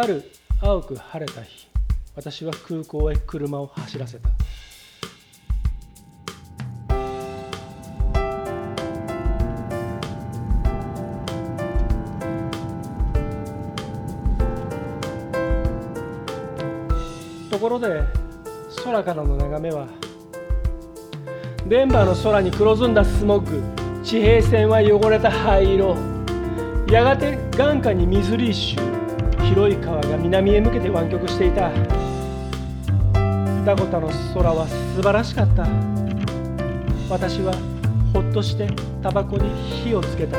ある青く晴れた日私は空港へ車を走らせた。ところで空からの眺めはデンバーの空に黒ずんだスモッグ地平線は汚れた灰色。やがて眼下にミズリッシュ広い川が南へ向けて湾曲していた。ダコタの空は素晴らしかった。私はほっとしてタバコに火をつけた。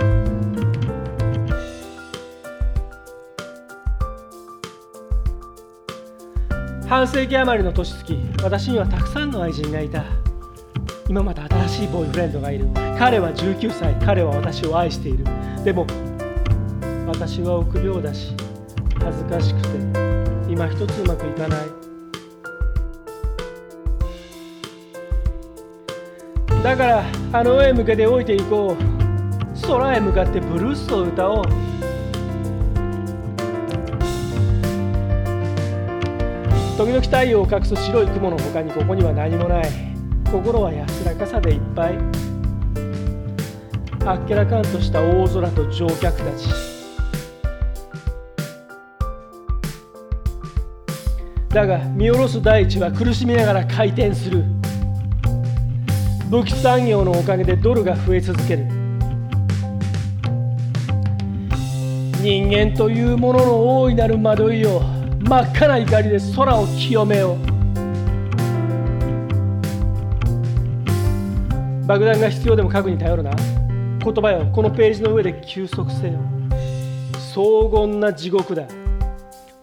半世紀余りの年月私にはたくさんの愛人がいた。今また新しいボーイフレンドがいる。彼は19歳彼は私を愛している。でも私は臆病だし恥ずかしくて。今一つうまくいかない。だからあの上へ向けて置いていこう。空へ向かってブルースを歌おう。時々太陽を隠す白い雲の他にここには何もない。心は安らかさでいっぱい。あっけらかんとした大空と乗客たち。だが見下ろす大地は苦しみながら回転する。武器産業のおかげでドルが増え続ける。人間というものの大いなる惑いを真っ赤な怒りで空を清めよう。爆弾が必要でも核に頼るな。言葉よ。このページの上で休息せよ。荘厳な地獄だ。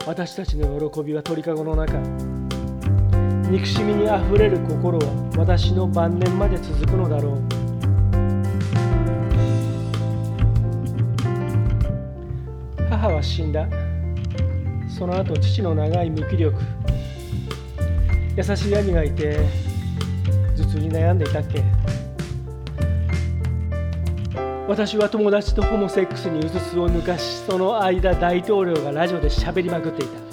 私たちの喜びは鳥かごの中。憎しみにあふれる心は私の晩年まで続くのだろう。母は死んだ。その後父の長い無気力。優しい兄がいて頭痛に悩んでいたっけ。私は友達とホモセックスにうつつを抜かしその間大統領がラジオで喋りまくっていた。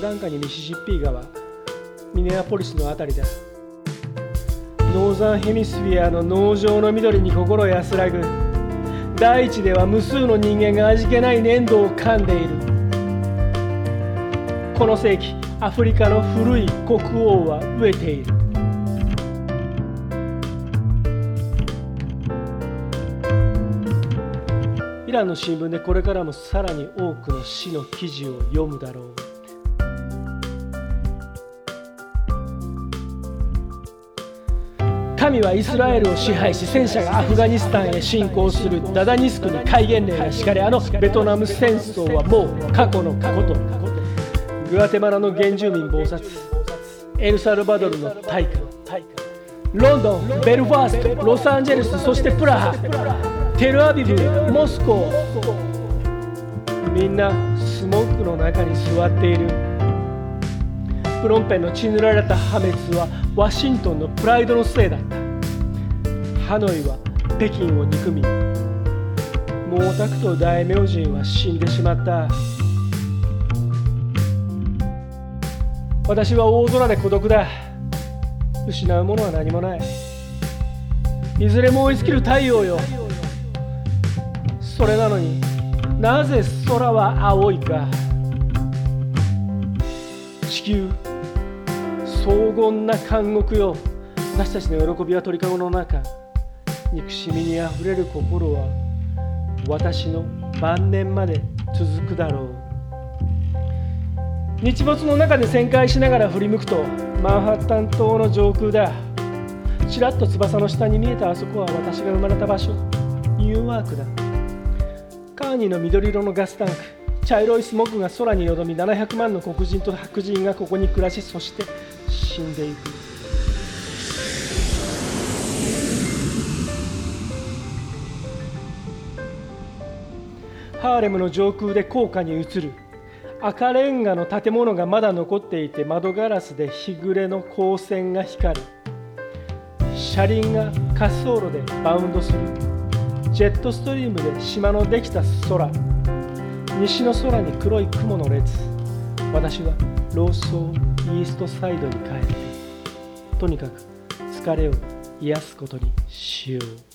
眼下にミシシッピー川ミネアポリスの辺りだ。ノーザンヘミスフィアの農場の緑に心安らぐ。大地では無数の人間が味気ない粘土を噛んでいる。この世紀アフリカの古い国王は飢えている。イランの新聞でこれからもさらに多くの死の記事を読むだろう。神はイスラエルを支配し戦車がアフガニスタンへ侵攻するダダニスクに戒厳令が敷かれあのベトナム戦争はもう過去の過去とグアテマラの原住民謀殺エルサルバドルの大火ロンドンベルファーストロサンゼルスそしてプラハ。テルアビブモスコ。みんなスモッグの中に座っている。プロンペンの血塗られた破滅はワシントンのプライドのせいだった。ハノイは北京を憎み毛沢東大名人は死んでしまった。私は大空で孤独だ。失うものは何もない。いずれも追いつける太陽よ。それなのになぜ空は青いか。地球荘厳な監獄よ。私たちの喜びは鳥かごの中。憎しみにあふれる心は私の晩年まで続くだろう。日没の中で旋回しながら振り向くとマンハッタン島の上空だ。ちらっと翼の下に見えたあそこは私が生まれた場所。ニューワークだ。カーニーの緑色のガスタンク茶色いスモッグが空によどみ700万の黒人と白人がここに暮らしそして死んでいく。ハーレムの上空で高架に映る。赤レンガの建物がまだ残っていて窓ガラスで日暮れの光線が光る。車輪が滑走路でバウンドする。ジェットストリームで島のできた空。西の空に黒い雲の列。私はローソーイーストサイドに帰って。とにかく疲れを癒すことにしよう。